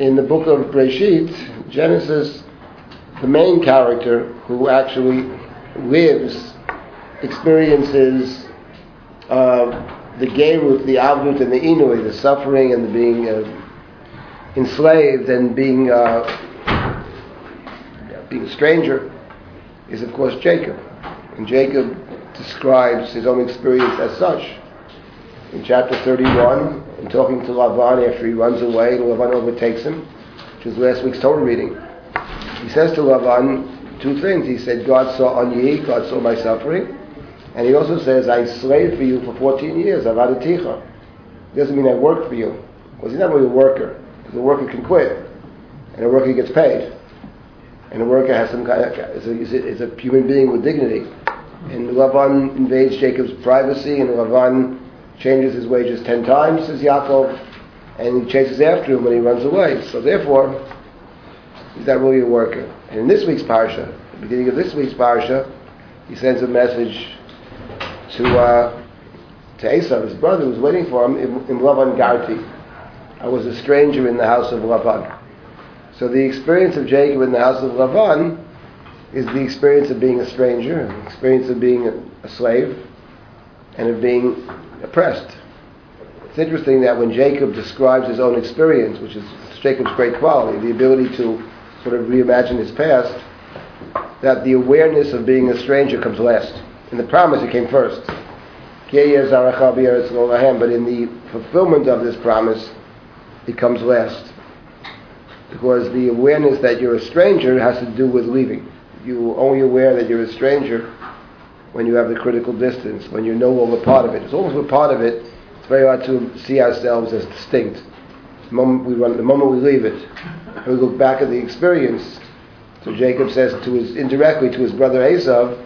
in the book of Breshit, Genesis, the main character who actually lives, experiences uh, the Gerut, the Avdut, and the Inui, the suffering and the being uh, enslaved and being uh, being a stranger, is of course Jacob. And Jacob describes his own experience as such. In chapter 31, in talking to Lavan after he runs away and Lavan overtakes him, which was last week's Torah reading, he says to Lavan two things. He said, God saw on ye, God saw my suffering. And he also says, I slaved for you for 14 years, avadaticha. Doesn't mean I worked for you. Because he's not really a worker. Because a worker can quit. And a worker gets paid. And a worker has some kind of, is a, is a, is a human being with dignity. And Lavan invades Jacob's privacy, and Lavan changes his wages ten times, says Yaakov, and he chases after him when he runs away. So therefore, he's not really a worker. And in this week's parsha, the beginning of this week's parsha, he sends a message to uh, to Esav, his brother, who's waiting for him in, in Lavan Garti. I was a stranger in the house of Lavan. So the experience of Jacob in the house of Lavan is the experience of being a stranger, the experience of being a, a slave, and of being oppressed. It's interesting that when Jacob describes his own experience, which is Jacob's great quality, the ability to sort of reimagine his past, that the awareness of being a stranger comes last. In the promise, it came first. But in the fulfillment of this promise, it comes last. Because the awareness that you're a stranger has to do with leaving. You're only aware that you're a stranger when you have the critical distance, when you're no longer part of it. As long as we're part of it, it's very hard to see ourselves as distinct. The moment we run, the moment we leave it, we look back at the experience. So Jacob says to his indirectly to his brother Esav,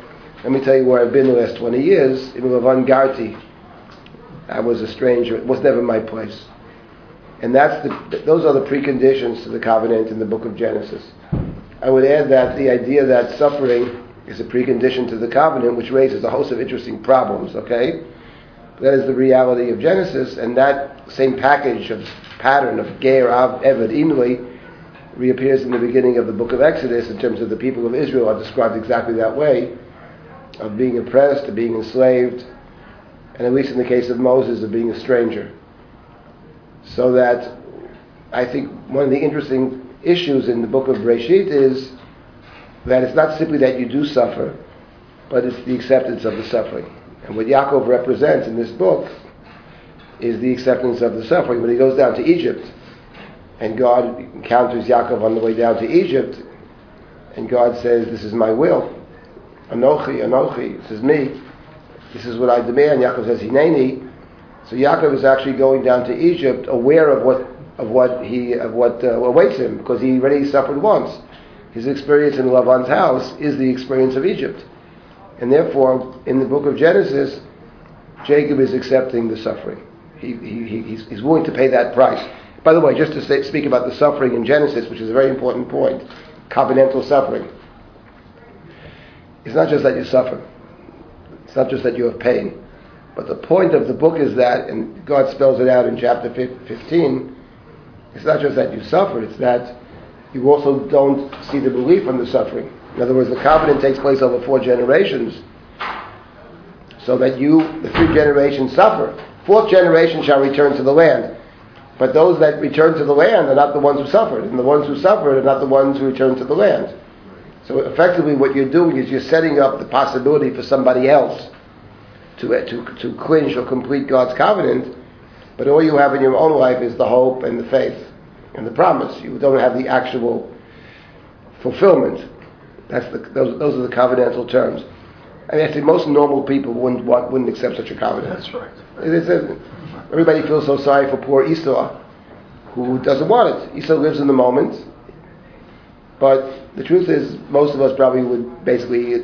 "Let me tell you where I've been the last 20 years in Lavan Garti. I was a stranger. It was never my place." And that's the, those are the preconditions to the covenant in the book of Genesis. I would add that the idea that suffering is a precondition to the covenant, which raises a host of interesting problems, okay? That is the reality of Genesis, and that same package of pattern of Ger, Av, Eved, Inui reappears in the beginning of the book of Exodus in terms of the people of Israel are described exactly that way, of being oppressed, of being enslaved, and at least in the case of Moses, of being a stranger. So that I think one of the interesting issues in the book of Breshit is that it's not simply that you do suffer, but it's the acceptance of the suffering. And what Yaakov represents in this book is the acceptance of the suffering. When he goes down to Egypt, and God encounters Yaakov on the way down to Egypt, and God says, This is my will. Anochi, Anochi, this is me. This is what I demand. Yaakov says, Hineni. So Yaakov is actually going down to Egypt aware of what of what he of what uh, awaits him because he already suffered once. His experience in Lavan's house is the experience of Egypt. And therefore, in the book of Genesis, Jacob is accepting the suffering. He, he, he's, he's willing to pay that price. By the way, just to say, speak about the suffering in Genesis, which is a very important point, covenantal suffering. It's not just that you suffer. It's not just that you have pain. But the point of the book is that, and God spells it out in chapter 15, it's not just that you suffer, it's that you also don't see the relief from the suffering. In other words, the covenant takes place over four generations, so that you, the three generations, suffer. Fourth generation shall return to the land. But those that return to the land are not the ones who suffered, and the ones who suffered are not the ones who return to the land. So effectively, what you're doing is you're setting up the possibility for somebody else to, uh, to, to clinch or complete God's covenant, but all you have in your own life is the hope and the faith and the promise. You don't have the actual fulfillment. That's the, those, those are the covenantal terms. I mean, I think most normal people wouldn't want, wouldn't accept such a covenant. That's right. A, everybody feels so sorry for poor Esau, who doesn't want it. Esau lives in the moment, but the truth is, most of us probably would basically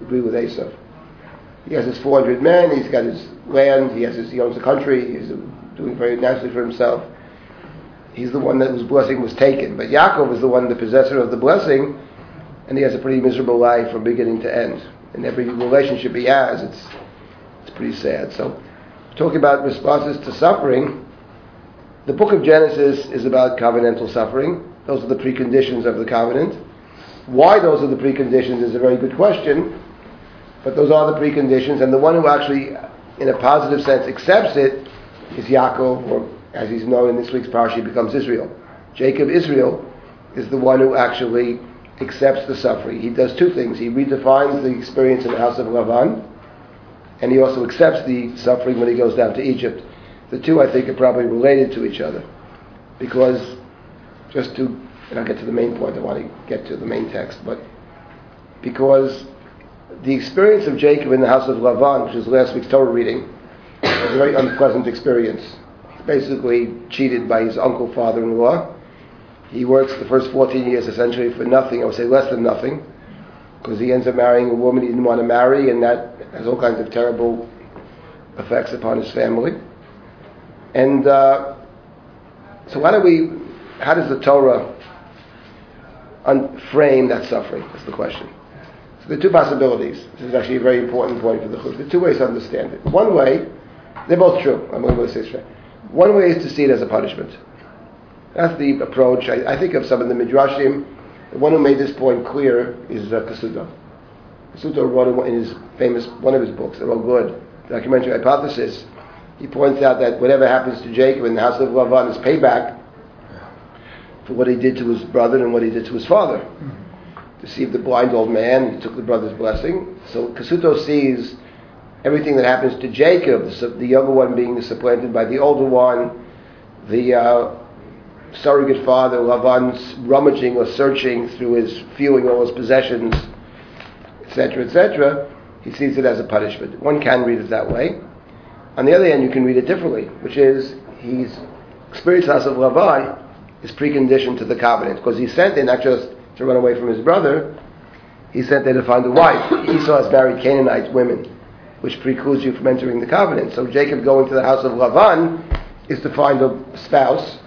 agree with Esau. He has his 400 men. He's got his land. He has his, he owns the country. He's doing very nicely for himself. He's the one that whose blessing was taken. But Yaakov is the one, the possessor of the blessing, and he has a pretty miserable life from beginning to end. In every relationship he has, it's it's pretty sad. So, talking about responses to suffering, the book of Genesis is about covenantal suffering. Those are the preconditions of the covenant. Why those are the preconditions is a very good question, but those are the preconditions, and the one who actually, in a positive sense, accepts it is Yaakov, or as he's known in this week's parsha, becomes Israel. Jacob Israel is the one who actually accepts the suffering. He does two things. He redefines the experience in the house of Lavan, and he also accepts the suffering when he goes down to Egypt. The two, I think, are probably related to each other, because just to, and I'll get to the main point. I want to get to the main text, but because the experience of Jacob in the house of Lavan, which is last week's Torah reading, was a very unpleasant experience. Basically cheated by his uncle father-in-law he works the first 14 years essentially for nothing, I would say less than nothing, because he ends up marrying a woman he didn't want to marry, and that has all kinds of terrible effects upon his family. And uh, so, why do we, how does the Torah un- frame that suffering? That's the question. So, there are two possibilities. This is actually a very important point for the Chut. There are two ways to understand it. One way, they're both true. I'm going to say straight. One way is to see it as a punishment. That's the approach. I, I, think of some of the midrashim. The one who made this point clear is uh, Cassuto. Cassuto wrote in his famous one of his books, they're all good, documentary hypothesis. He points out that whatever happens to Jacob in the house of Lavan is payback for what he did to his brother and what he did to his father. Mm-hmm. Deceived the blind old man, he took the brother's blessing. So Cassuto sees everything that happens to Jacob, the, younger one being supplanted by the older one, the uh, surrogate father, Lavan's rummaging or searching through his, viewing all his possessions, etc., etc., he sees it as a punishment. One can read it that way. On the other hand, you can read it differently, which is he's experienced house of Lavan is preconditioned to the covenant because he sent there not just to run away from his brother, he sent there to find a wife. Esau has married Canaanite women, which precludes you from entering the covenant. So Jacob going to the house of Lavan is to find a spouse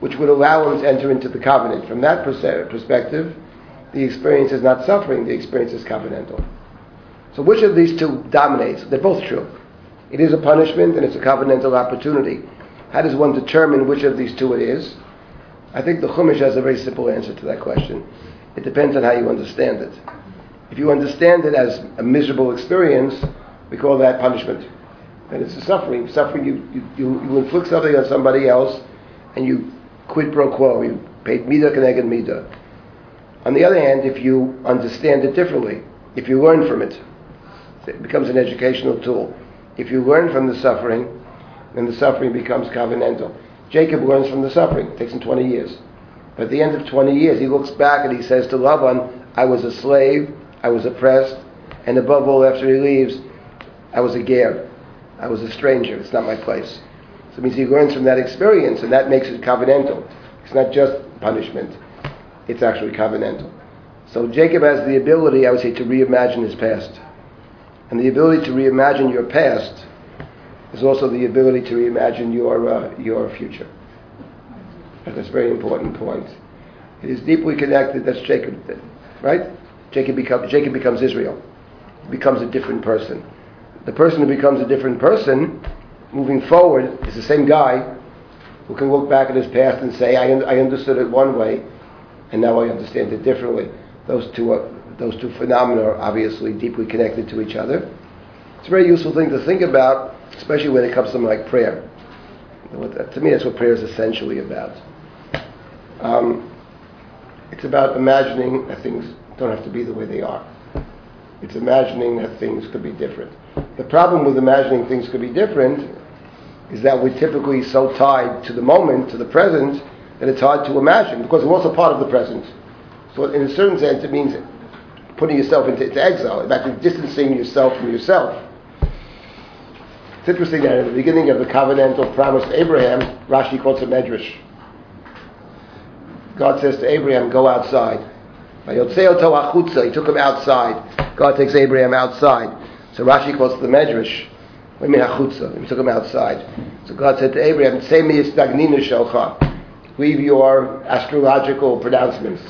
which would allow him to enter into the covenant. From that perspective, the experience is not suffering, the experience is covenantal. So which of these two dominates? They're both true. It is a punishment and it's a covenantal opportunity. How does one determine which of these two it is? I think the Chumash has a very simple answer to that question. It depends on how you understand it. If you understand it as a miserable experience, we call that punishment. And it's a suffering. Suffering, you, you, you inflict something on somebody else, and you quid pro quo. You paid midah k'neged midah. On the other hand, if you understand it differently, if you learn from it, it becomes an educational tool. If you learn from the suffering, then the suffering becomes covenantal. Jacob learns from the suffering. It takes him 20 years. But at the end of 20 years, he looks back and he says to Laban, I was a slave, I was oppressed, and above all, after he leaves, I was a ger. I was a stranger. It's not my place. So it means he learns from that experience, and that makes it covenantal. It's not just punishment, it's actually covenantal. So Jacob has the ability, I would say, to reimagine his past. And the ability to reimagine your past is also the ability to reimagine your, uh, your future. That's a very important point. It is deeply connected, that's Jacob, right? Jacob, become, Jacob becomes Israel. He becomes a different person. The person who becomes a different person moving forward is the same guy who can look back at his past and say, I, un- I understood it one way, and now I understand it differently. Those two, are, those two phenomena are obviously deeply connected to each other. It's a very useful thing to think about, especially when it comes to something like prayer. To me, that's what prayer is essentially about. Um, it's about imagining that things don't have to be the way they are. It's imagining that things could be different. The problem with imagining things could be different is that we're typically so tied to the moment, to the present, that it's hard to imagine because we're also part of the present. So, in a certain sense, it means putting yourself into, into exile, in fact, distancing yourself from yourself. It's interesting that at the beginning of the covenantal promise to Abraham, Rashi quotes a medrash. God says to Abraham, "Go outside." He took him outside. God takes Abraham outside. So Rashi quotes the Medrash. We mean achutza? He took him outside. So God said to Abraham, "Say me istagnina shelcha." Leave your astrological pronouncements.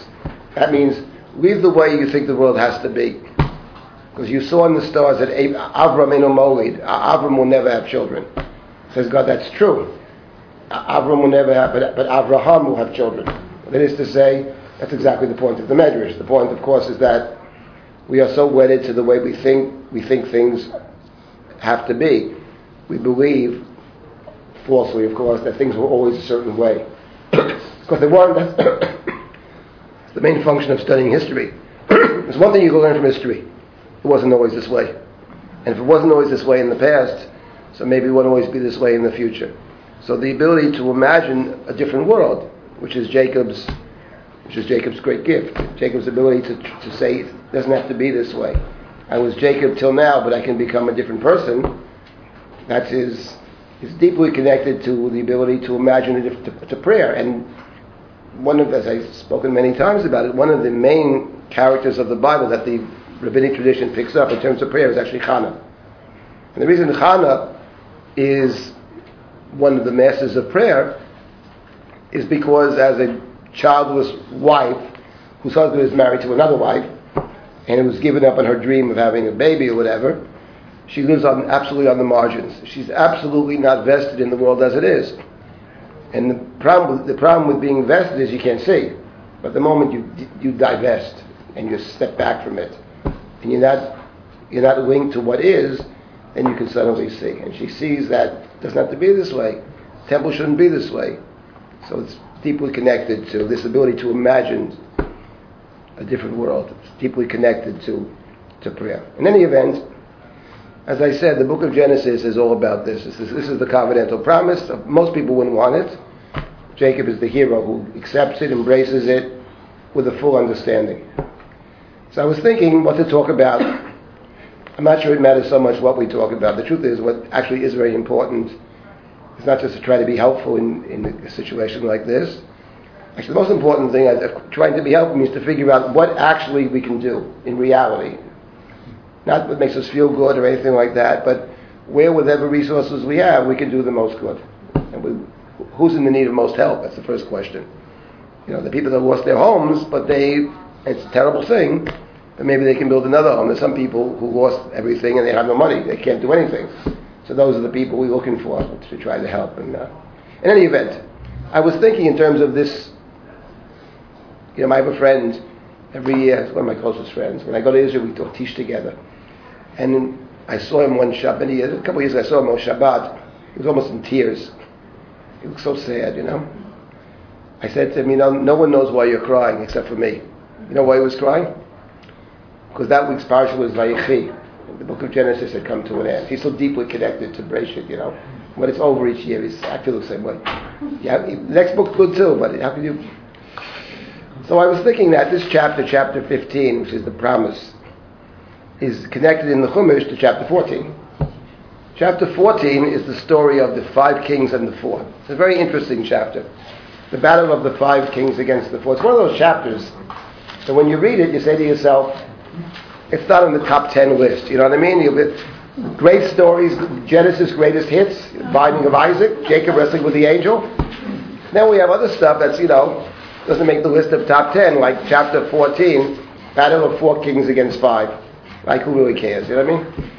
That means leave the way you think the world has to be. Because you saw in the stars that Avram molid. Avram will never have children. Says God, that's true. Avram will never have, but, but Avraham will have children. That is to say, that's exactly the point of the Medrash. The point, of course, is that we are so wedded to the way we think we think things have to be. We believe, falsely, of course, that things were always a certain way. because they weren't. That's the main function of studying history. There's one thing you can learn from history. It wasn't always this way. And if it wasn't always this way in the past, so maybe it won't always be this way in the future. So the ability to imagine a different world, which is Jacob's, which is Jacob's great gift. Jacob's ability to, to say it doesn't have to be this way. I was Jacob till now, but I can become a different person. That's his. Is deeply connected to the ability to imagine it to, to prayer. And one of, as I've spoken many times about it, one of the main characters of the Bible that the rabbinic tradition picks up in terms of prayer is actually Chana. And the reason Chana is one of the masters of prayer is because as a childless wife whose husband is married to another wife and it was given up on her dream of having a baby or whatever, she lives on absolutely on the margins. She's absolutely not vested in the world as it is. And the problem, with, the problem with being vested is you can't see. But the moment you you divest and you step back from it, and you're not you're not linked to what is, then you can suddenly see. And she sees that it doesn't have to be this way. temple shouldn't be this way. So it's deeply connected to this ability to imagine a different world. It's deeply connected to, to prayer. In any event, as I said, the book of Genesis is all about this. This is, this is the covenantal promise. Uh, most people wouldn't want it. Jacob is the hero who accepts it, embraces it with a full understanding. So I was thinking what to talk about. I'm not sure it matters so much what we talk about. The truth is, what actually is very important is not just to try to be helpful in, in a situation like this, Actually, the most important thing of trying to be helpful is to figure out what actually we can do in reality. Not what makes us feel good or anything like that, but where, whatever resources we have, we can do the most good. And we, who's in the need of most help? That's the first question. You know, the people that lost their homes, but they, it's a terrible thing, but maybe they can build another home. There's some people who lost everything and they have no money. They can't do anything. So those are the people we're looking for to try to help. And uh, in any event, I was thinking in terms of this you know, I have a friend every year, one of my closest friends. When I go to Israel, we talk, teach together. And I saw him one Shabbat, a couple of years ago, I saw him on Shabbat. He was almost in tears. He looked so sad, you know. I said to him, you know, no one knows why you're crying except for me. You know why he was crying? Because that week's parsha was Vayechi. The book of Genesis had come to an end. He's so deeply connected to Bereshit, you know. When it's over each year, he's, I feel the same way. Yeah, next book's good too, but how can you so I was thinking that this chapter, chapter 15, which is the promise, is connected in the Chumash to chapter 14. Chapter 14 is the story of the five kings and the four. It's a very interesting chapter. The battle of the five kings against the four. It's one of those chapters that when you read it, you say to yourself, it's not on the top 10 list. You know what I mean? You great stories, Genesis' greatest hits, binding of Isaac, Jacob wrestling with the angel. Then we have other stuff that's, you know, doesn't make the list of top 10, like chapter 14, battle of four kings against five. Like, who really cares? You know what I mean?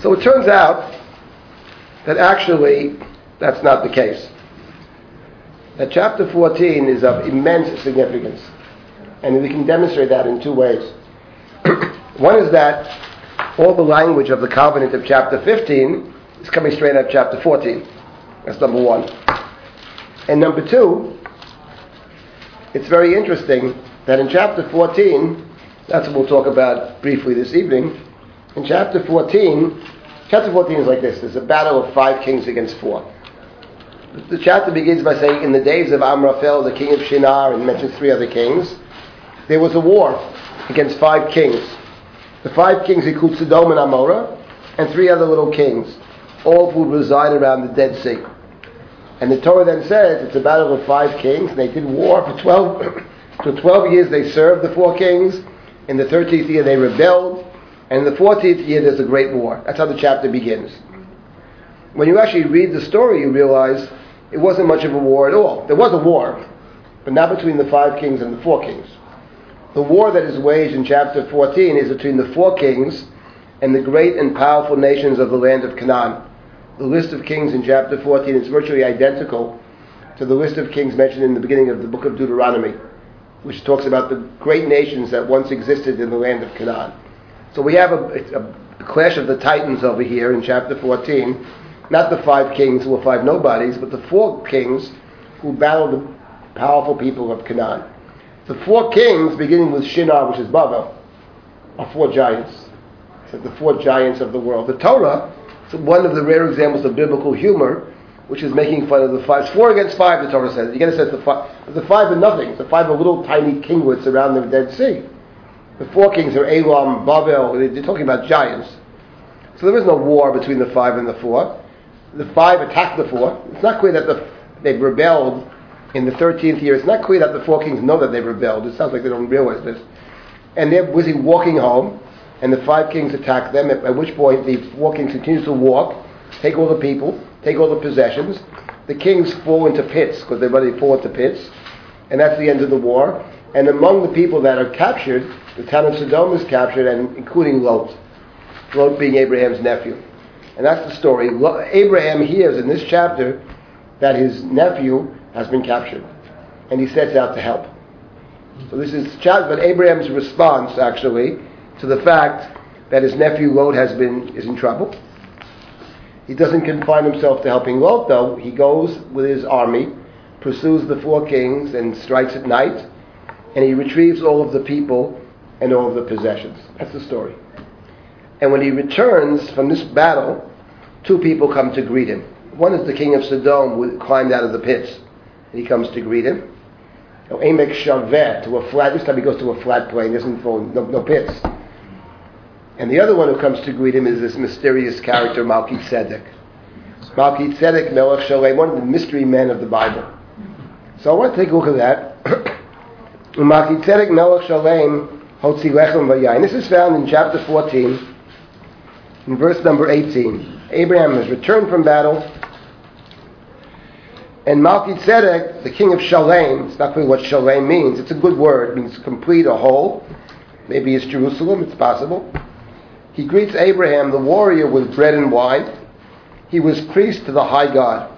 So it turns out that actually that's not the case. That chapter 14 is of immense significance. And we can demonstrate that in two ways. One is that all the language of the covenant of chapter 15 is coming straight out of chapter 14. That's number one. And number two, it's very interesting that in chapter 14, that's what we'll talk about briefly this evening. In chapter 14, chapter 14 is like this there's a battle of five kings against four. The chapter begins by saying, In the days of Amraphel, the king of Shinar, and mentions three other kings, there was a war against five kings. The five kings include Sodom and Amorah, and three other little kings, all who reside around the Dead Sea. And the Torah then says it's a battle of five kings. And they did war for 12, for 12 years. They served the four kings. In the 13th year, they rebelled. And in the 14th year, there's a great war. That's how the chapter begins. When you actually read the story, you realize it wasn't much of a war at all. There was a war, but not between the five kings and the four kings. The war that is waged in chapter 14 is between the four kings and the great and powerful nations of the land of Canaan the list of kings in chapter 14 is virtually identical to the list of kings mentioned in the beginning of the book of Deuteronomy, which talks about the great nations that once existed in the land of Canaan. So we have a, a clash of the titans over here in chapter 14. Not the five kings who were five nobodies, but the four kings who battled the powerful people of Canaan. The four kings, beginning with Shinar, which is Babel, are four giants. So the four giants of the world. The Torah is one of the rare examples of biblical humor, which is making fun of the five. It's four against five, the Torah says. You get a sense the five. The five are nothing. The five are little tiny kinglets around the Dead Sea. The four kings are Elam, Babel. They're talking about giants. So there is no war between the five and the four. The five attack the four. It's not clear that the, they've rebelled in the 13th year. It's not clear that the four kings know that they've rebelled. It sounds like they don't realize this. And they're busy walking home, and the five kings attack them, at, at which point the four kings continue to walk, take all the people, take all the possessions. The kings fall into pits, because they're ready to fall into pits. And that's the end of the war. And among the people that are captured, the town of Sodom is captured, and including Lot. Lot being Abraham's nephew. And that's the story. Abraham hears in this chapter that his nephew has been captured. And he sets out to help. So this is but Abraham's response, actually, to the fact that his nephew Lot has been is in trouble. He doesn't confine himself to helping Lot, though. He goes with his army, pursues the four kings, and strikes at night, and he retrieves all of the people and all of the possessions. That's the story. And when he returns from this battle, two people come to greet him. One is the king of Sodom, who climbed out of the pits. And he comes to greet him. Emek Shaveh, to a flat, this time he goes to a flat isn't full, no, no pits. And the other one who comes to greet him is this mysterious character, Malki Tzedek. Malki Tzedek, Melech Shalem, one of the mystery men of the Bible. So I want to take a look at that. Malki Tzedek, Melech Shalem, Hotzi Lechem Vayayin. This is found in chapter 14, in verse number 18. Abraham has returned from battle, and Malki Tzedek, the king of Shalem, it's not clear what Shalem means. It's a good word. It means complete or whole. Maybe it's Jerusalem. It's possible. He greets Abraham, the warrior, with bread and wine. He was priest to the high God.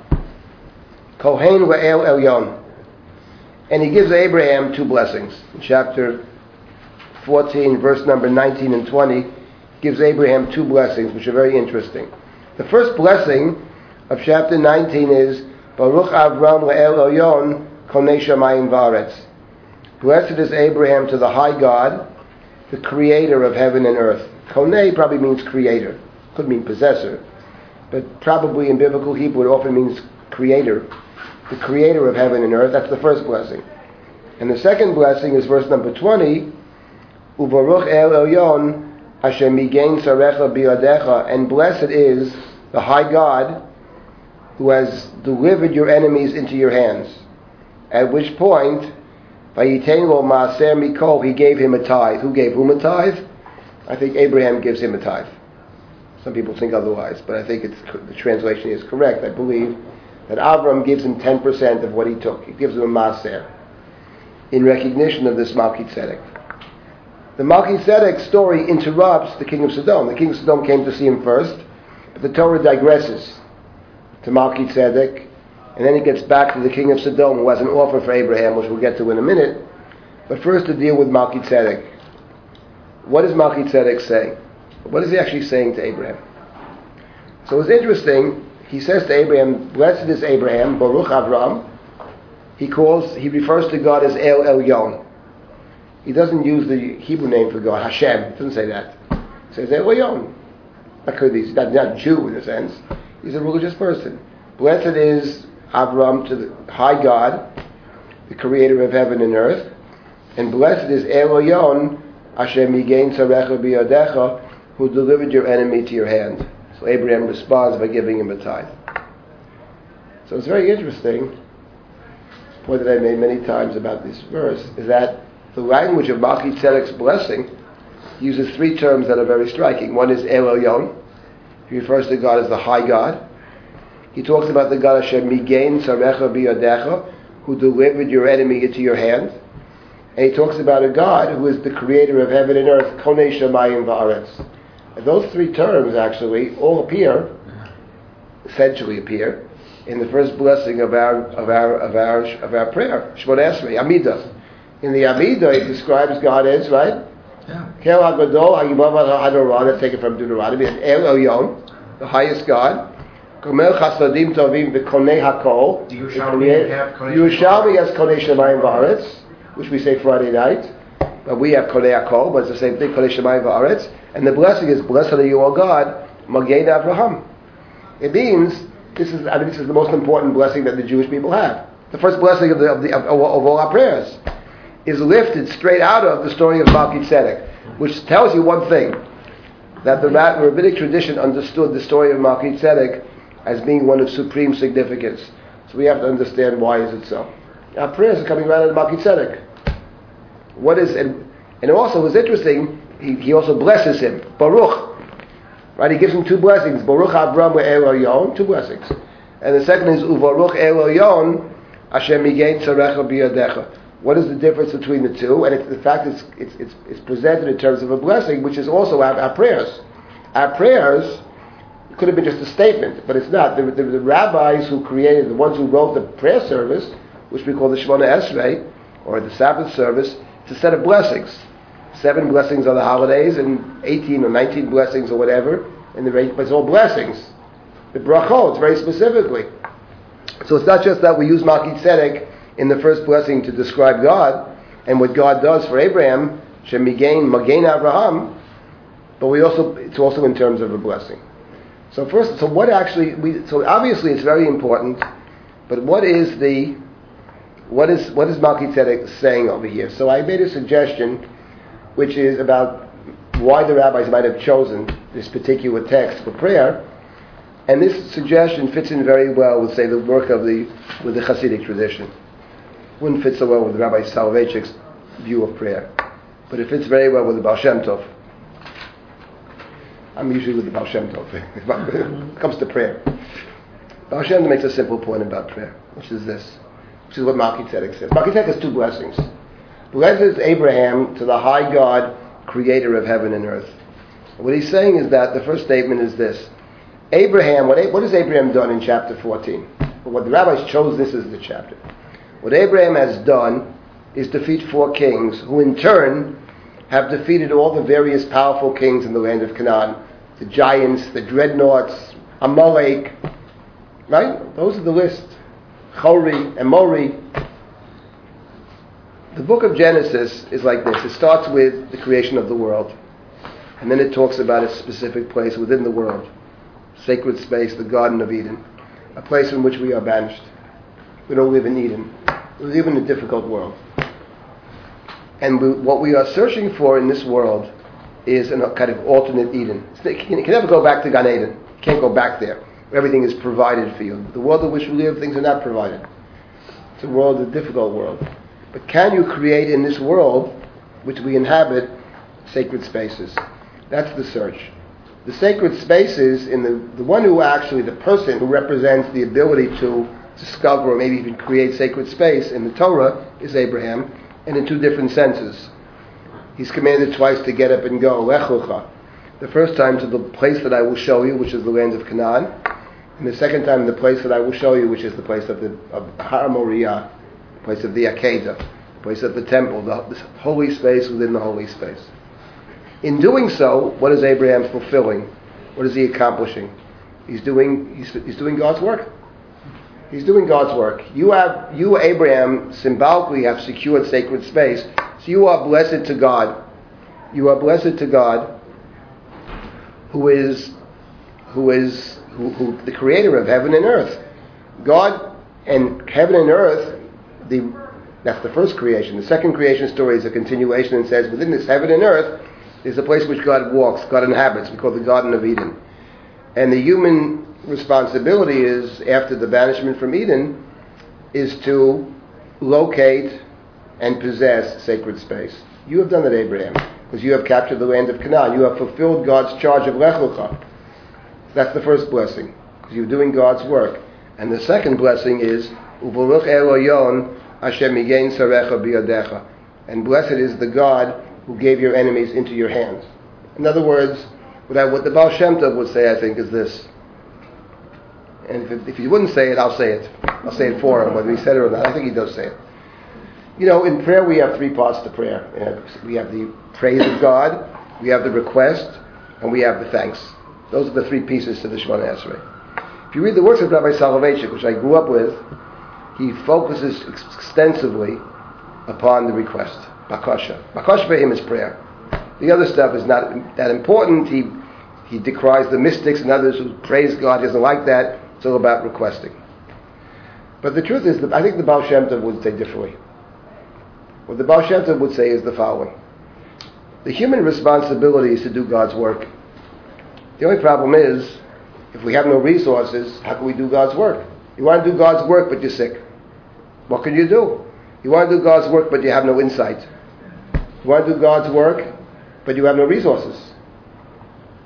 Kohen Wa'el Elyon. And he gives Abraham two blessings. In chapter 14, verse number 19 and 20, gives Abraham two blessings, which are very interesting. The first blessing of chapter 19 is Baruch Avram le'el konei shamayim. Blessed is Abraham to the high God, the creator of heaven and earth. Konei probably means creator. Could mean possessor. But probably in biblical Hebrew it often means creator. The creator of heaven and earth. That's the first blessing. And the second blessing is verse number 20. Uvaruch el elyon asher migain sarecha biadecha. And blessed is the high God who has delivered your enemies into your hands. At which point, Vayitenlo Maaser Mikol, he gave him a tithe. Who gave whom a tithe? I think Abraham gives him a tithe. Some people think otherwise, but I think the translation is correct. I believe that Avram gives him 10% of what he took. He gives him a Maaser in recognition of this Malki Tzedek. The Malki Tzedek story interrupts the king of Sodom. The king of Sodom came to see him first, but the Torah digresses to Malki Tzedek, and then he gets back to the king of Sodom who has an offer for Abraham, which we'll get to in a minute. But first to deal with Malki Tzedek. What does Malki Tzedek say? What is he actually saying to Abraham? So it's interesting. He says to Abraham, "Blessed is Abraham, Baruch Avram." He calls, he refers to God as El Elyon. He doesn't use the Hebrew name for God, Hashem. He doesn't say that. He says El Elyon. Not, he's not, not Jew in a sense. He's a religious person. Blessed is Avram to the high God, the creator of heaven and earth. And blessed is Eloyon, Hashem Yigain Sarecha Biyadecha, who delivered your enemy to your hand. So Abraham responds by giving him a tithe. So it's very interesting, the point that I made many times about this verse, is that the language of Malki Tzedek's blessing uses three terms that are very striking. One is Eloyon, he refers to God as the high God. He talks about the God Hashem Migain Sarecha Biyadecha, who delivered your enemy into your hand. And he talks about a God who is the creator of heaven and earth, Konei Shemayim Va'aretz. Those three terms actually all appear essentially appear in the first blessing of our of our of our of our prayer, Shmona Esrei, Amidah. In the Amidah, it describes God as right. Kel Hagadol Hagibav Hadoron. Let's take it from Deuteronomy. El Elyon, the highest God. Gomel Chasadim Tovim V'Konei Hakol. The Yerushalmi have Konei Yerushalmi has Konei Shemayim Va'aretz, which we say Friday night. But we have Konei Hakol, but it's the same thing, Konei Shemayim Va'aretz. And the blessing is, blessed are you, O God, Magen Avraham. It means, this is, I mean, this is the most important blessing that the Jewish people have. The first blessing of, the, of, the, of, of all our prayers is lifted straight out of the story of Malki Tzedek, which tells you one thing, that the Ra- rabbinic tradition understood the story of Malki Tzedek as being one of supreme significance. So we have to understand why is it so. Our prayers are coming right out of Malki Tzedek. What is, and, and also what's interesting, he, he also blesses him, Baruch. Right, he gives him two blessings, Baruch Avram Eloyon, two blessings. And the second is Uvaruch Eloyon, Hashem Migain Tzarecha Biyadecha. What is the difference between the two? And the fact it's, it's, it's, it's presented in terms of a blessing, which is also our, our prayers. Our prayers could have been just a statement, but it's not. The, the, the rabbis who created, the ones who wrote the prayer service, which we call the Shemona Esrei, or the Sabbath service, it's a set of blessings. Seven blessings on the holidays, and 18 or 19 blessings or whatever, and the but it's all blessings. The brachot, very specifically. So it's not just that we use Malki Tzedek in the first blessing to describe God and what God does for Abraham, Shemigain, Magain Abraham, but we also it's also in terms of a blessing. So first, so what actually we so obviously it's very important, but what is the what is what is Malki Tzedek saying over here? So I made a suggestion, which is about why the rabbis might have chosen this particular text for prayer, and this suggestion fits in very well with say the work of the with the Hasidic tradition. Wouldn't fit so well with Rabbi Soloveitchik's view of prayer, but it fits very well with the Baal Shem Tov. I'm usually with the Baal Shem Tov when it comes to prayer. Baal Shem makes a simple point about prayer, which is this, which is what Malki Tzedek says. Malki Tzedek has two blessings. Blesses Abraham to the high God, creator of heaven and earth. What he's saying is that the first statement is this. Abraham, what, what has Abraham done in chapter 14? What the rabbis chose this as the chapter. What Abraham has done is defeat four kings who in turn have defeated all the various powerful kings in the land of Canaan. The giants, the dreadnoughts, Amalek, right? Those are the list. Chori, Emori. The book of Genesis is like this. It starts with the creation of the world. And then it talks about a specific place within the world. Sacred space, the Garden of Eden. A place in which we are banished. We don't live in Eden. We live in a difficult world. And we, what we are searching for in this world is a kind of alternate Eden. Can, can never go back to Gan Eden. You can't go back there. Everything is provided for you. The world in which we live, things are not provided. It's a world, a difficult world. But can you create in this world, which we inhabit, sacred spaces? That's the search. The sacred spaces in the, the one who actually, the person who represents the ability to discover or maybe even create sacred space in the Torah is Abraham, and in two different senses. He's commanded twice to get up and go, Lech Lecha. The first time to the place that I will show you, which is the land of Canaan, and the second time the place that I will show you, which is the place of the of Har Moriah, the place of the Akedah, the place of the temple, the, the holy space within the holy space. In doing so, what is Abraham fulfilling? What is he accomplishing? He's doing he's, he's doing God's work. He's doing God's work. You have you Abraham symbolically have secured sacred space. So you are blessed to God. You are blessed to God who is who is who, who the creator of heaven and earth. God and heaven and earth, the that's the first creation. The second creation story is a continuation and says within this heaven and earth is a place which God walks, God inhabits. We call the Garden of Eden. And the human responsibility is, after the banishment from Eden, is to locate and possess sacred space. You have done that, Abraham, because you have captured the land of Canaan. You have fulfilled God's charge of Lech Lecha. That's the first blessing, because you're doing God's work. And the second blessing is, Uvaruch Eloyon Hashem Yigein Sarecha Biyadecha. And blessed is the God who gave your enemies into your hands. In other words, what, I, what the Baal Shem Tov would say, I think, is this. And if, if he wouldn't say it, I'll say it. I'll say it for him, whether he said it or not. I think he does say it. You know, in prayer we have three parts to prayer. We have the praise of God, we have the request, and we have the thanks. Those are the three pieces to the Shemona Esrei. If you read the works of Rabbi Soloveitchik, which I grew up with, he focuses extensively upon the request, bakasha. Bakasha for him is prayer. The other stuff is not that important. He he decries the mystics and others who praise God. He doesn't like that. It's all about requesting. But the truth is, that I think the Baal Shem Tov would say differently. What the Baal Shem Tov would say is the following. The human responsibility is to do God's work. The only problem is, if we have no resources, how can we do God's work? You want to do God's work, but you're sick. What can you do? You want to do God's work, but you have no insight. You want to do God's work, but you have no resources.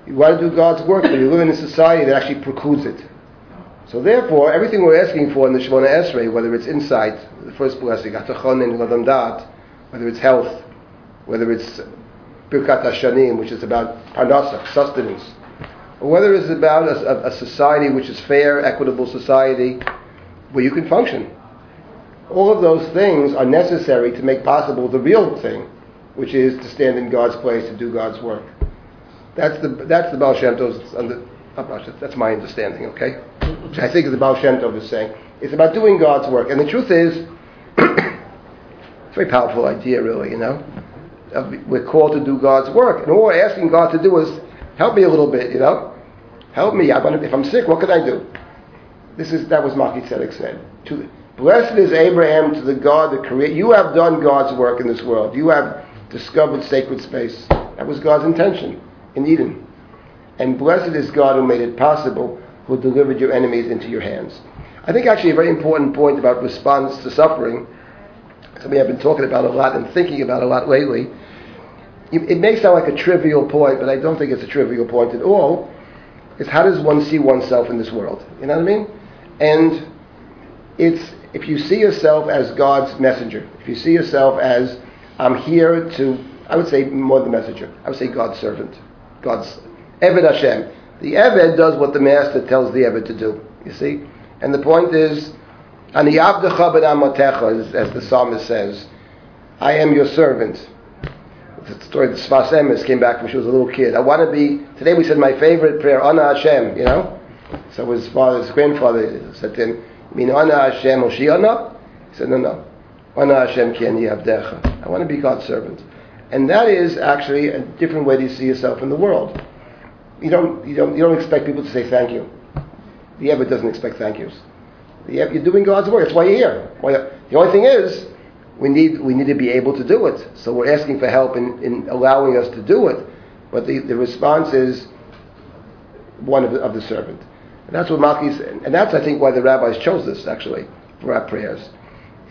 You want to do God's work, but you live in a society that actually precludes it. So therefore, everything we're asking for in the Shemona Esrei, whether it's insight, the first blessing, whether it's health, whether it's Birkat Hashanim, which is about parnasa, sustenance, or whether it's about a, a, society which is fair, equitable society where you can function. All of those things are necessary to make possible the real thing, which is to stand in God's place to do God's work. That's the that's the Baal Shem Tov's that's my understanding, okay? Which I think is Baal Shem Tov is saying. It's about doing God's work. And the truth is, it's a very powerful idea, really, you know? We're called to do God's work. And all we're asking God to do is help me a little bit, you know? Help me. I want to, if I'm sick, what can I do? This is, that was Malki Tzedek said. To, Blessed is Abraham to the God that created. You have done God's work in this world. You have discovered sacred space. That was God's intention in Eden. And blessed is God who made it possible, who delivered your enemies into your hands. I think actually a very important point about response to suffering, something I've been talking about a lot and thinking about a lot lately. It may sound like a trivial point, but I don't think it's a trivial point at all. Is how does one see oneself in this world? You know what I mean? And it's if you see yourself as God's messenger, if you see yourself as I'm here to, I would say more than messenger, I would say God's servant, God's Eved Hashem. The Eved does what the master tells the Eved to do. You see, and the point is, Ani Abdecha as the psalmist says, I am your servant. The story of Sfas Emes came back when she was a little kid. I want to be. Today we said my favorite prayer, Ana Hashem. You know, so his father's grandfather said to him mean Ana Hashem Oshiana? He said, no, no. Ana Hashem Ken Yavdecha. I want to be God's servant. And that is actually a different way to see yourself in the world. You don't, you don't, you don't expect people to say thank you. The Eved doesn't expect thank yous. You're doing God's work. That's why you're here. The only thing is, we need, we need to be able to do it. So we're asking for help in, in allowing us to do it. But the, the response is one of the, of the servant. And that's what Malki said. And that's, I think, why the rabbis chose this, actually, for our prayers.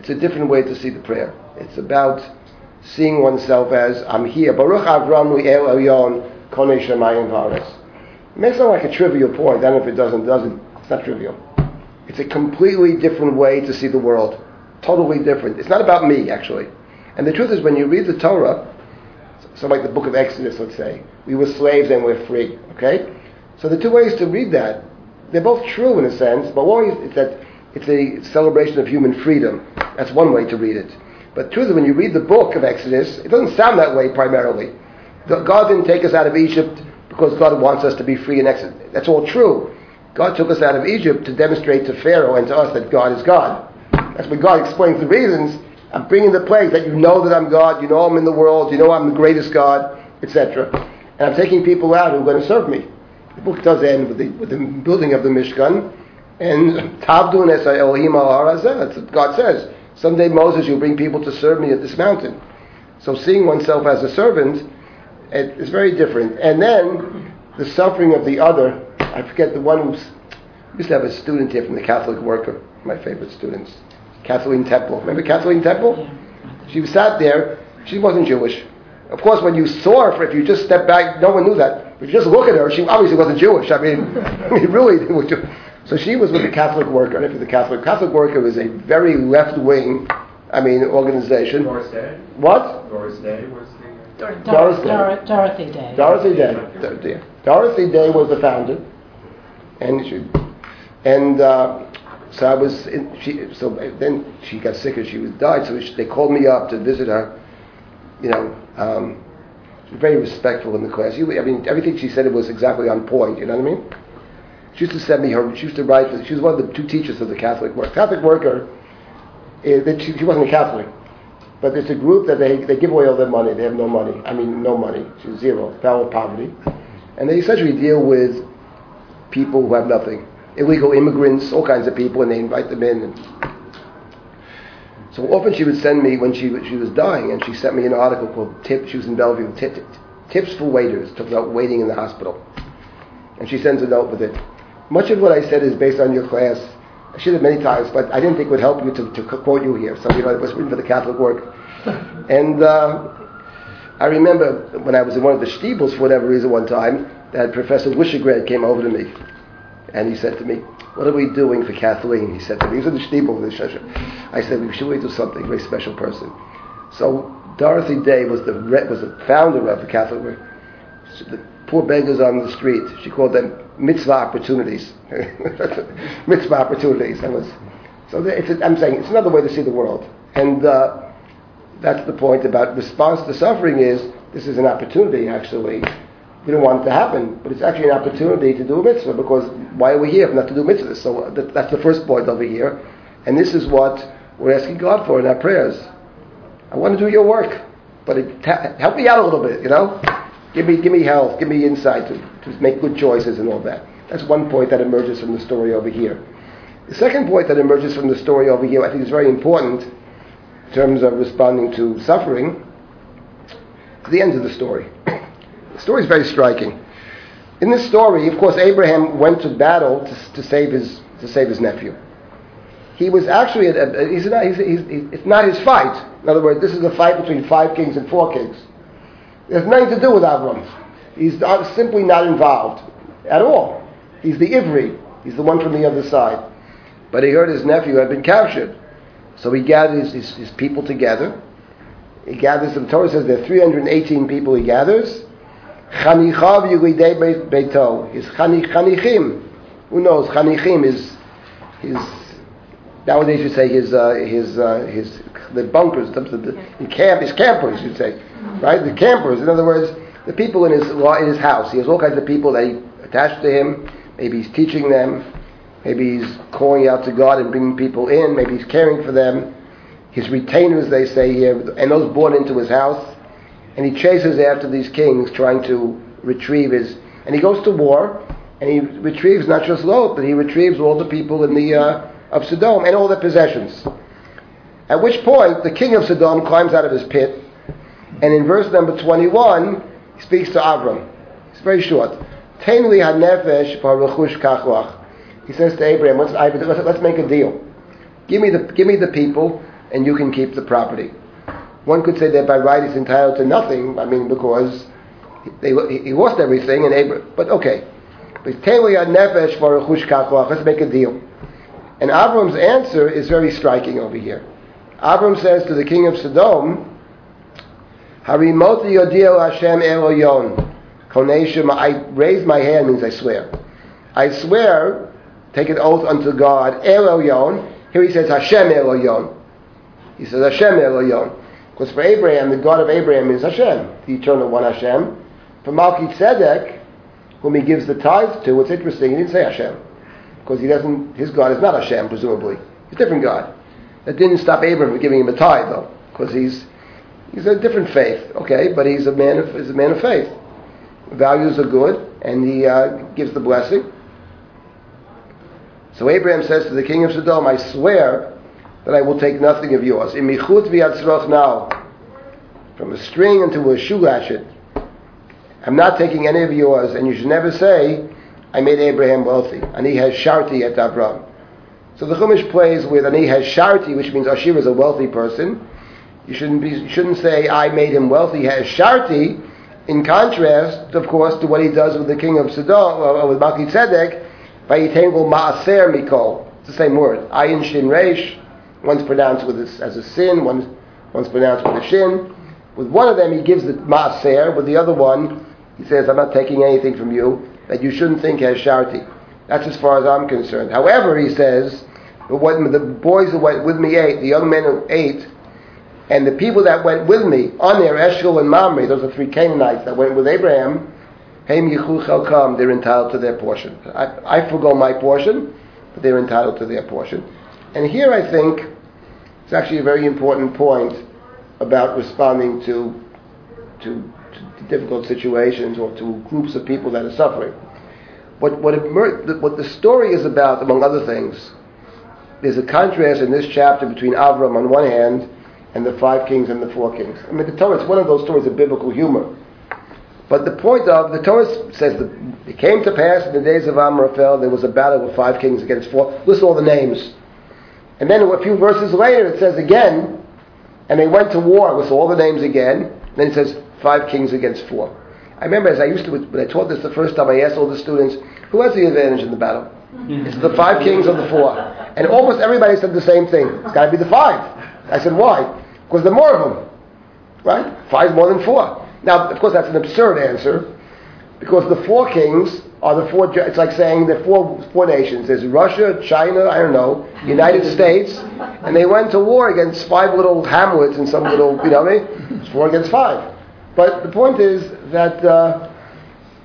It's a different way to see the prayer. It's about seeing oneself as, I'm here. Baruch Avram El Elyon Kone Shemayim Vares. It may sound like a trivial point. I don't know if it doesn't. doesn't. It's not trivial. It's a completely different way to see the world. Totally different. It's not about me, actually. And the truth is, when you read the Torah, so like the book of Exodus, let's say, we were slaves and we're free. Okay? So the two ways to read that they're both true in a sense, but one is that it's a celebration of human freedom. That's one way to read it. But truly, when you read the book of Exodus, it doesn't sound that way primarily. God didn't take us out of Egypt because God wants us to be free in Exodus. That's all true. God took us out of Egypt to demonstrate to Pharaoh and to us that God is God. That's when God explains the reasons. I'm bringing the plagues that you know that I'm God, you know I'm in the world, you know I'm the greatest God, etc. And I'm taking people out who are going to serve me. The book does end with the, with the building of the Mishkan, and Tavdun es Elohim al That's what God says. Someday Moses, you'll bring people to serve me at this mountain. So seeing oneself as a servant it is very different. And then the suffering of the other. I forget the one who's used to have a student here from the Catholic Worker, my favorite students, Kathleen Temple. Remember Kathleen Temple? She sat there. She wasn't Jewish. Of course, when you saw her, if you just step back, no one knew that. If you just look at her, she obviously wasn't Jewish. I mean, I mean really. So she was with the Catholic Worker. And if the Catholic Catholic Worker is a very left wing, I mean, organization. Doris Day. What? Doris Day was the. Dor- Doris Day. Dor- Dorothy Day. Dorothy Day. Dorothy Day was the founder, and she, And uh, so I was, in, she, so then she got sick and she was died. So she, they called me up to visit her. You know, um, she was very respectful in the class. You, I mean, everything she said was exactly on point. You know what I mean? She used to send me her. She used to write. She was one of the two teachers of the Catholic work. Catholic worker. Uh, she, she wasn't a Catholic, but it's a group that they, they give away all their money. They have no money. I mean, no money. She's zero, power poverty, and they essentially deal with people who have nothing illegal immigrants, all kinds of people, and they invite them in. So often she would send me when she she was dying, and she sent me an article called "Tip." She was in Bellevue. Tip, tips for waiters. About waiting in the hospital, and she sends a note with it. Much of what I said is based on your class. I should have many times, but I didn't think it would help you to, to quote you here. So you know, it was written for the Catholic work, and. Uh, I remember when I was in one of the Stiebels for whatever reason one time, that Professor Wishigrad came over to me and he said to me, What are we doing for Kathleen? He said to me, He was in the Stiebel the Shasha. I said, we Should we do something? Very special person. So Dorothy Day was the, was the founder of the Catholic Work. The poor beggars on the street, she called them mitzvah opportunities. mitzvah opportunities. That was, so it's, I'm saying it's another way to see the world. And uh, that's the point about response to suffering is this is an opportunity actually we don't want it to happen, but it's actually an opportunity to do a mitzvah because why are we here if not to do mitzvahs? So uh, that, that's the first point over here. And this is what we're asking God for in our prayers. I want to do your work, but it, help me out a little bit, you know? Give me, give me help, give me insight to, to make good choices and all that. That's one point that emerges from the story over here. The second point that emerges from the story over here, I think is very important in terms of responding to suffering, is the end of the story. The story is very striking. In this story, of course, Abraham went to battle to, to save his to save his nephew. He was actually a, a, he's not, he's, he's, it's not his fight. In other words, this is a fight between five kings and four kings. It has nothing to do with Avram. He's simply not involved at all. He's the Ivri. He's the one from the other side. But he heard his nephew had been captured. So he gathers his, his, people together. He gathers them. Torah says there are 318 people he gathers. Chanichav Yulidei Beito. His Chanichim. Who knows? Chanichim is his. Nowadays you say his uh, his uh, his the bunkers, the, the, camp, his campers, you'd say, right? The campers. In other words, the people in his in his house. He has all kinds of people that he attached to him. Maybe he's teaching them. Maybe he's calling out to God and bringing people in. Maybe he's caring for them. His retainers, they say here, and those born into his house and he chases after these kings trying to retrieve his and he goes to war and he retrieves not just Lot but he retrieves all the people in the uh, of Sodom and all their possessions at which point the king of Sodom climbs out of his pit and in verse number 21 he speaks to Abram it's very short hanefesh kachlach he says to Abraham let's, let's make a deal give me the give me the people and you can keep the property one could say that by right he's entitled to nothing. I mean, because they, he lost everything, and Abraham. But okay, let's make a deal. And Abram's answer is very striking over here. Abram says to the king of Sodom, Harimoti Yodiel Hashem Eloyon. I raise my hand means I swear. I swear, take an oath unto God, Eloyon. Here he says Hashem Eloyon. He says Hashem Eloyon. Because for Abraham, the God of Abraham is Hashem, the eternal one Hashem. For Melchizedek, whom he gives the tithe to, what's interesting, he didn't say Hashem. Because he doesn't, his God is not Hashem, presumably. He's a different God. That didn't stop Abraham from giving him a tithe, though. Because he's, he's a different faith, okay? But he's a man of, he's a man of faith. Values are good, and he uh, gives the blessing. So Abraham says to the king of Sodom, I swear that I will take nothing of yours. Imichut v'yatzroch now, from a string into a shoe latchet. I'm not taking any of yours, and you should never say, I made Abraham wealthy. And he has sharti at Avram. So the Chumash plays with, he has sharti, which means Ashir is a wealthy person. You shouldn't, be, you shouldn't say, I made him wealthy. Has sharti, in contrast, of course, to what he does with the king of Sodom, uh, with Malki Tzedek, by Yitangle Ma'aser Mikol. It's the same word. Ayin Shin Reish. One's pronounced with a, as a sin, one's, one's pronounced with a shin. With one of them, he gives the maaser. With the other one, he says, I'm not taking anything from you that you shouldn't think has sharti. That's as far as I'm concerned. However, he says, but when the boys who went with me ate, the young men who ate, and the people that went with me Aner, Eshcol and Mamre, those are three Canaanites that went with Abraham, they're entitled to their portion. I, I forego my portion, but they're entitled to their portion. And here I think it's actually a very important point about responding to, to, to difficult situations or to groups of people that are suffering. What, what, it, what the story is about, among other things, there's a contrast in this chapter between Avram on one hand and the five kings and the four kings. I mean, the Torah, it's one of those stories of biblical humor. But the point of, the Torah says that it came to pass in the days of Amraphel, there was a battle with five kings against four. List all the names. And then a few verses later, it says again, and they went to war with all the names again. Then it says five kings against four. I remember as I used to, when I taught this the first time, I asked all the students, who has the advantage in the battle? It's the five kings or the four. And almost everybody said the same thing. It's got to be the five. I said, why? Because there are more of them. Right? Five more than four. Now, of course, that's an absurd answer. Because the four kings are the four, it's like saying the four, four nations. There's Russia, China, I don't know, United States, and they went to war against five little hamlets and some little, you know what I mean? It's four against five. But the point is that uh,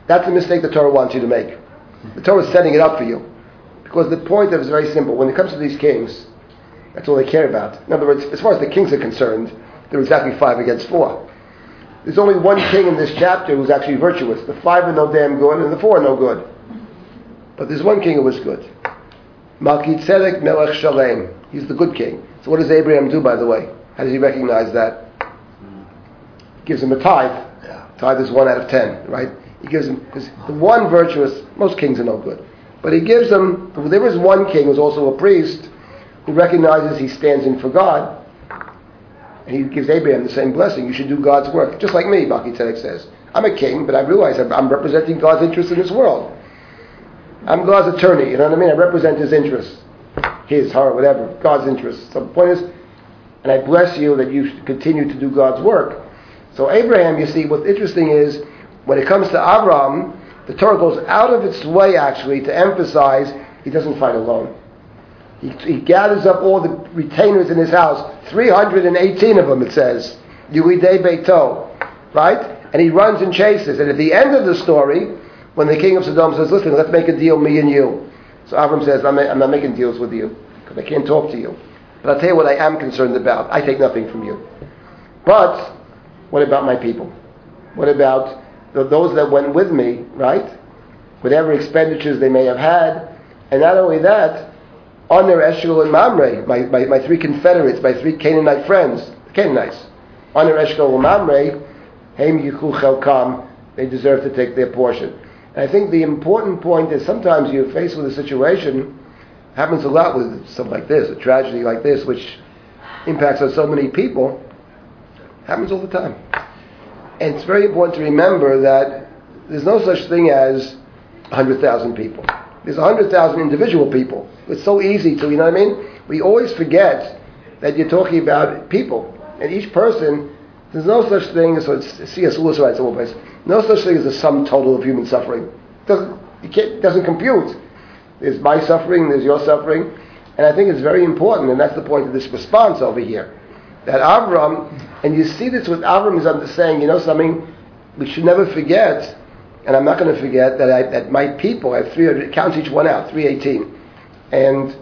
that's a mistake the Torah wants you to make. The Torah is setting it up for you. Because the point of it is very simple. When it comes to these kings, that's all they care about. In other words, as far as the kings are concerned, they're exactly five against four. There's only one king in this chapter who's actually virtuous. The five are no damn good, and the four are no good. But there's one king who was good. Melchizedek Melech Shalem. He's the good king. So what does Abraham do, by the way? How does he recognize that? Gives him a tithe. Tithe is one out of ten, right? He gives him because the one virtuous. Most kings are no good. But he gives them, there is one king who's also a priest who recognizes he stands in for God, and he gives Abraham the same blessing. You should do God's work, just like me, Melchizedek says. I'm a king, but I realize I'm representing God's interest in this world. I'm God's attorney, you know what I mean? I represent his interests. His, her, whatever, God's interests. So the point is, and I bless you that you continue to do God's work. So Abraham, you see, what's interesting is, when it comes to Abraham, the Torah goes out of its way actually to emphasize he doesn't fight alone. He, he gathers up all the retainers in his house, 318 of them, it says. Yuidei Beito. Right? And he runs and chases. And at the end of the story, when the king of Sodom says, listen, let's make a deal, me and you. So Avram says, I'm, I'm not making deals with you, because I can't talk to you. But I'll tell you what I am concerned about. I take nothing from you. But, what about my people? What about those that went with me, right? Whatever expenditures they may have had. And not only that, Aner Eshcol and Mamre, my, my, my, three confederates, my three Canaanite friends, Canaanites, Aner Eshcol and Mamre, Haim Yichu Chelkam, they deserve to take their portion. And I think the important point is sometimes you're faced with a situation, happens a lot with something like this, a tragedy like this, which impacts on so many people, happens all the time. And it's very important to remember that there's no such thing as 100,000 people. There's 100,000 individual people. It's so easy to, you know what I mean? We always forget that you're talking about people. And each person, there's no such thing as, so C.S. Lewis writes all place, no such thing as a sum total of human suffering. It doesn't, it doesn't compute. There's my suffering, there's your suffering. And I think it's very important, and that's the point of this response over here that Avram, and you see this with Avram is saying, you know something, we should never forget, and I'm not going to forget that I, that my people, I have 300, count each one out, 318, and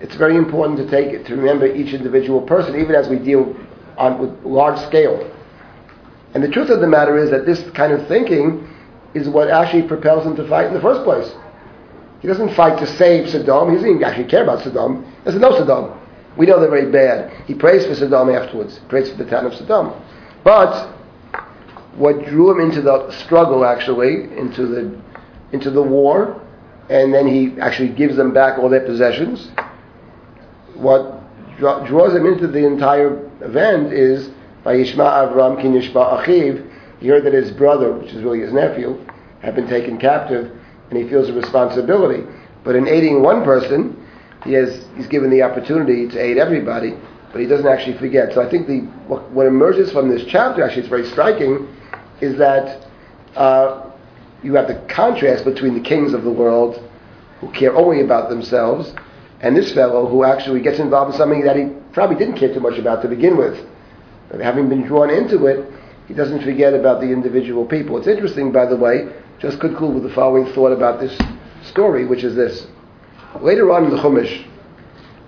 it's very important to take to remember each individual person, even as we deal on with large scale. And the truth of the matter is that this kind of thinking is what actually propels him to fight in the first place. He doesn't fight to save Sodom. He doesn't even actually care about Sodom. He doesn't Sodom. We know they're very bad. He prays for Sodom afterwards. He prays for the town of Sodom. But what drew him into the struggle, actually, into the into the war, and then he actually gives them back all their possessions. What draws him into the entire event is Vayishma Avram Kin Yishma Achiv. He heard that his brother, which is really his nephew, had been taken captive, and he feels a responsibility. But in aiding one person, he has he's given the opportunity to aid everybody, but he doesn't actually forget. So I think the what, what emerges from this chapter actually is very striking, is that uh, you have the contrast between the kings of the world who care only about themselves, and this fellow who actually gets involved in something that he probably didn't care too much about to begin with. But having been drawn into it, he doesn't forget about the individual people. It's interesting, by the way, just conclude with the following thought about this story, which is this. Later on in the Chumash,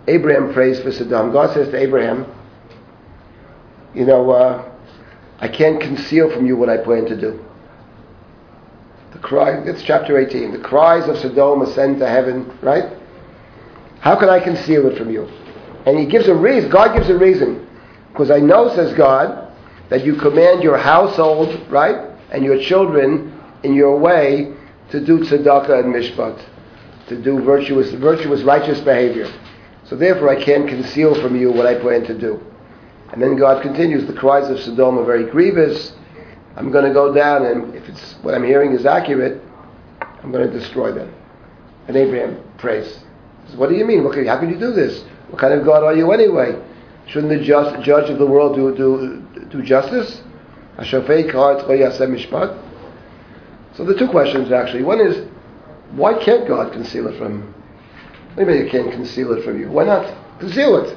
Abraham prays for Sodom. God says to Abraham, You know, uh, I can't conceal from you what I plan to do. The cry, it's chapter 18. The cries of Sodom ascend to heaven, right? How can I conceal it from you? And he gives a reason. God gives a reason. Because I know, says God, that you command your household, right, and your children in your way to do tzedakah and mishpat, to do virtuous, virtuous, righteous behavior. So therefore, I can't conceal from you what I plan to do. And then God continues, the cries of Sodom are very grievous. I'm going to go down, and if it's what I'm hearing is accurate, I'm going to destroy them. And Abraham prays. Says, what do you mean? how can you do this? What kind of God are you anyway? Shouldn't the just, judge of the world do, do, do justice? So the two questions actually. One is, why can't God conceal it from? Maybe He can't conceal it from you. Why not conceal it?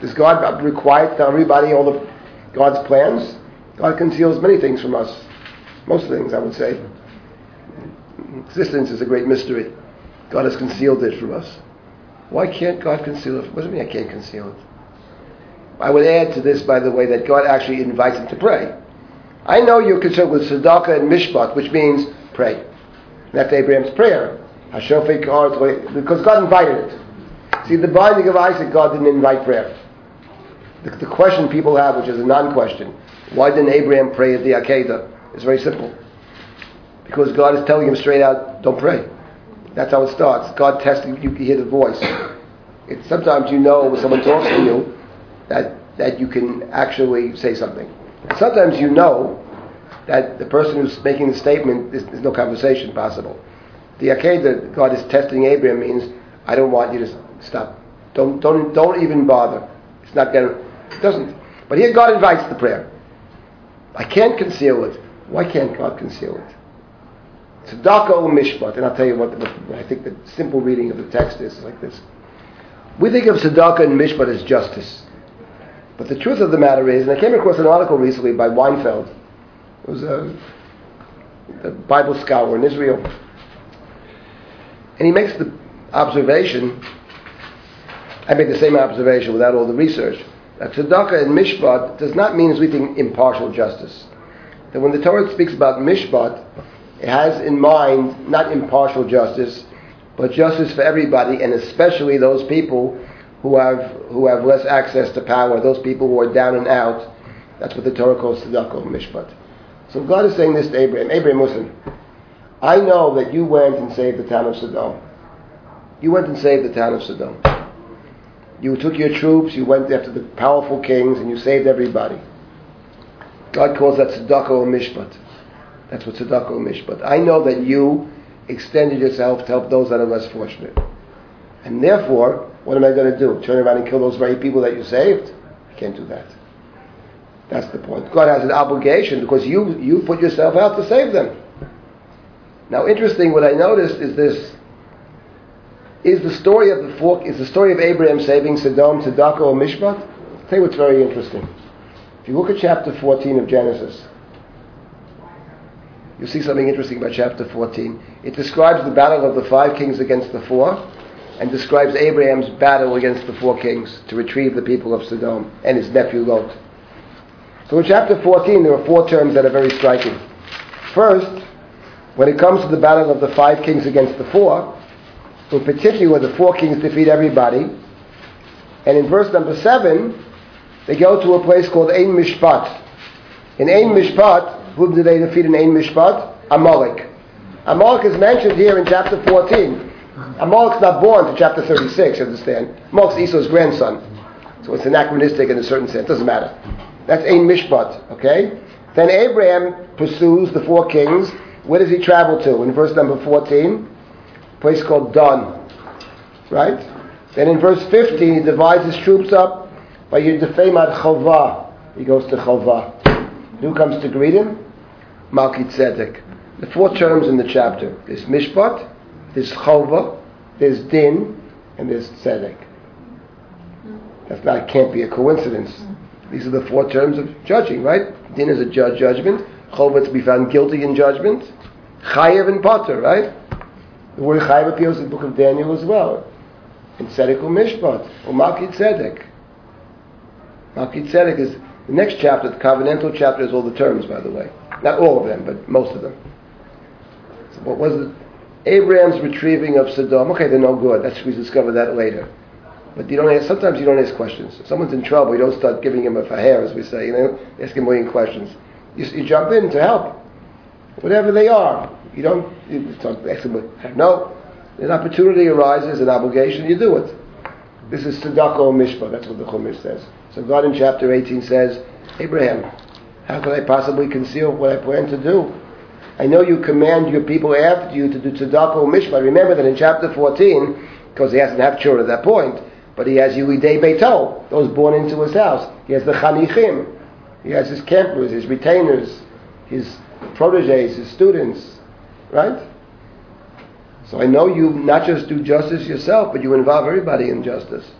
Does God require to tell everybody all of God's plans? God conceals many things from us. Most things, I would say. Existence is a great mystery. God has concealed it from us. Why can't God conceal it? What does it mean I can't conceal it? I would add to this, by the way, that God actually invites him to pray. I know you're concerned with tzedakah and mishpat, which means pray. And that's Abraham's prayer. Because God invited it. See, the binding of Isaac, God didn't invite prayer. The, the question people have, which is a non-question, why didn't Abraham pray at the Akedah? It's very simple. Because God is telling him straight out, don't pray. That's how it starts. God testing, you can hear the voice. Sometimes you know when someone talks to you that, that you can actually say something. Sometimes you know that the person who's making the statement, there's, no conversation possible. The Akedah, God is testing Abraham means, I don't want you to stop. Don't, don't, don't even bother. It's not going to it doesn't. But here God invites the prayer. I can't conceal it. Why can't God conceal it? Tzedakah or mishpat. And I'll tell you what, I think the simple reading of the text is like this. We think of tzedakah and mishpat as justice. But the truth of the matter is, and I came across an article recently by Weinfeld. Was a, a Bible scholar in Israel. And he makes the observation, I make the same observation without all the research that tzedakah and mishpat does not mean, as we think, impartial justice. That when the Torah speaks about mishpat, it has in mind not impartial justice, but justice for everybody, and especially those people who have who have less access to power, those people who are down and out. That's what the Torah calls tzedakah and mishpat. So God is saying this to Abraham. Abraham, listen. I know that you went and saved the town of Sodom. You went and saved the town of Sodom. You took your troops, you went after the powerful kings, and you saved everybody. God calls that tzedakah or mishpat. That's what tzedakah or mishpat. I know that you extended yourself to help those that are less fortunate. And therefore, what am I going to do? Turn around and kill those very people that you saved? I can't do that. That's the point. God has an obligation because you, you put yourself out to save them. Now, interesting, what I noticed is this is the story of the four, is the story of Abraham saving Sodom, Tzedakah, or Mishpat. I'll tell you what's very interesting. If you look at chapter 14 of Genesis, you'll see something interesting about chapter 14. It describes the battle of the five kings against the four, and describes Abraham's battle against the four kings to retrieve the people of Sodom and his nephew Lot. So in chapter 14, there are four terms that are very striking. First, when it comes to the battle of the five kings against the four, in particular the four kings defeat everybody. And in verse number seven, they go to a place called Ein Mishpat. In Ein Mishpat, whom did they defeat in Ein Mishpat? Amalek. Amalek is mentioned here in chapter 14. Amalek's not born to chapter 36, you understand? Amalek's Esau's grandson. So it's anachronistic in a certain sense. Doesn't matter. That's Ein Mishpat, okay? Then Abraham pursues the four kings. Where does he travel to? In verse number 14, a place called Dan. Right? Then in verse 15, he divides his troops up by Yudafemad Chalva. He goes to Chalva. Who comes to greet him? Malki Tzedek. The four terms in the chapter. There's Mishpat, there's Chalva, there's din, and there's tzedek. That's not, can't be a coincidence. These are the four terms of judging, right? Din is a judge judgment. To be found guilty in judgment. Chayev and Potter, right? The word Chayev appears in the book of Daniel as well. And Tzedek Mishpat, or Malki Tzedek. Malki Tzedek is the next chapter, the covenantal chapter, is all the terms, by the way. Not all of them, but most of them. So what was it? Abraham's retrieving of Sodom. Okay, they're no good. That's we discover that later. But you don't ask, sometimes you don't ask questions. If someone's in trouble, you don't start giving him a faher, as we say, you know, ask him a million questions. You, you jump in to help. Whatever they are. You don't, you them, no. An opportunity arises, an obligation, you do it. This is tzedakah mishpah, that's what the Chumash says. So God in chapter 18 says, Abraham, how could I possibly conceal what I plan to do? I know you command your people after you to do tzedakah mishpah. Remember that in chapter 14, because he hasn't had children at that point, but he has Yulidei Beito, those born into his house. He has the Chanichim. He has his campers, his retainers, his proteges, his students. Right? So I know you not just do justice yourself, but you involve everybody in justice.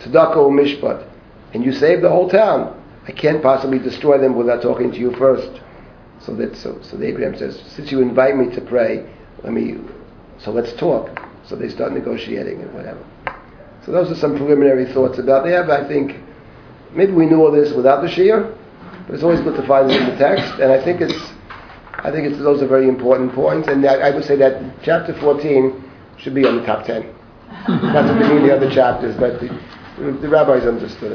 Tzedakah mishpat. And you save the whole town. I can't possibly destroy them without talking to you first. So that so so Abraham says, since you invite me to pray, let me so let's talk. So they start negotiating and whatever. So those are some preliminary thoughts about that. I think maybe we knew all this without the shiur, but it's always good to find it in the text. And I think it's, I think it's those are very important points. And that, I would say that chapter 14 should be on the top 10. Not to mean the other chapters, but the, the rabbis understood it.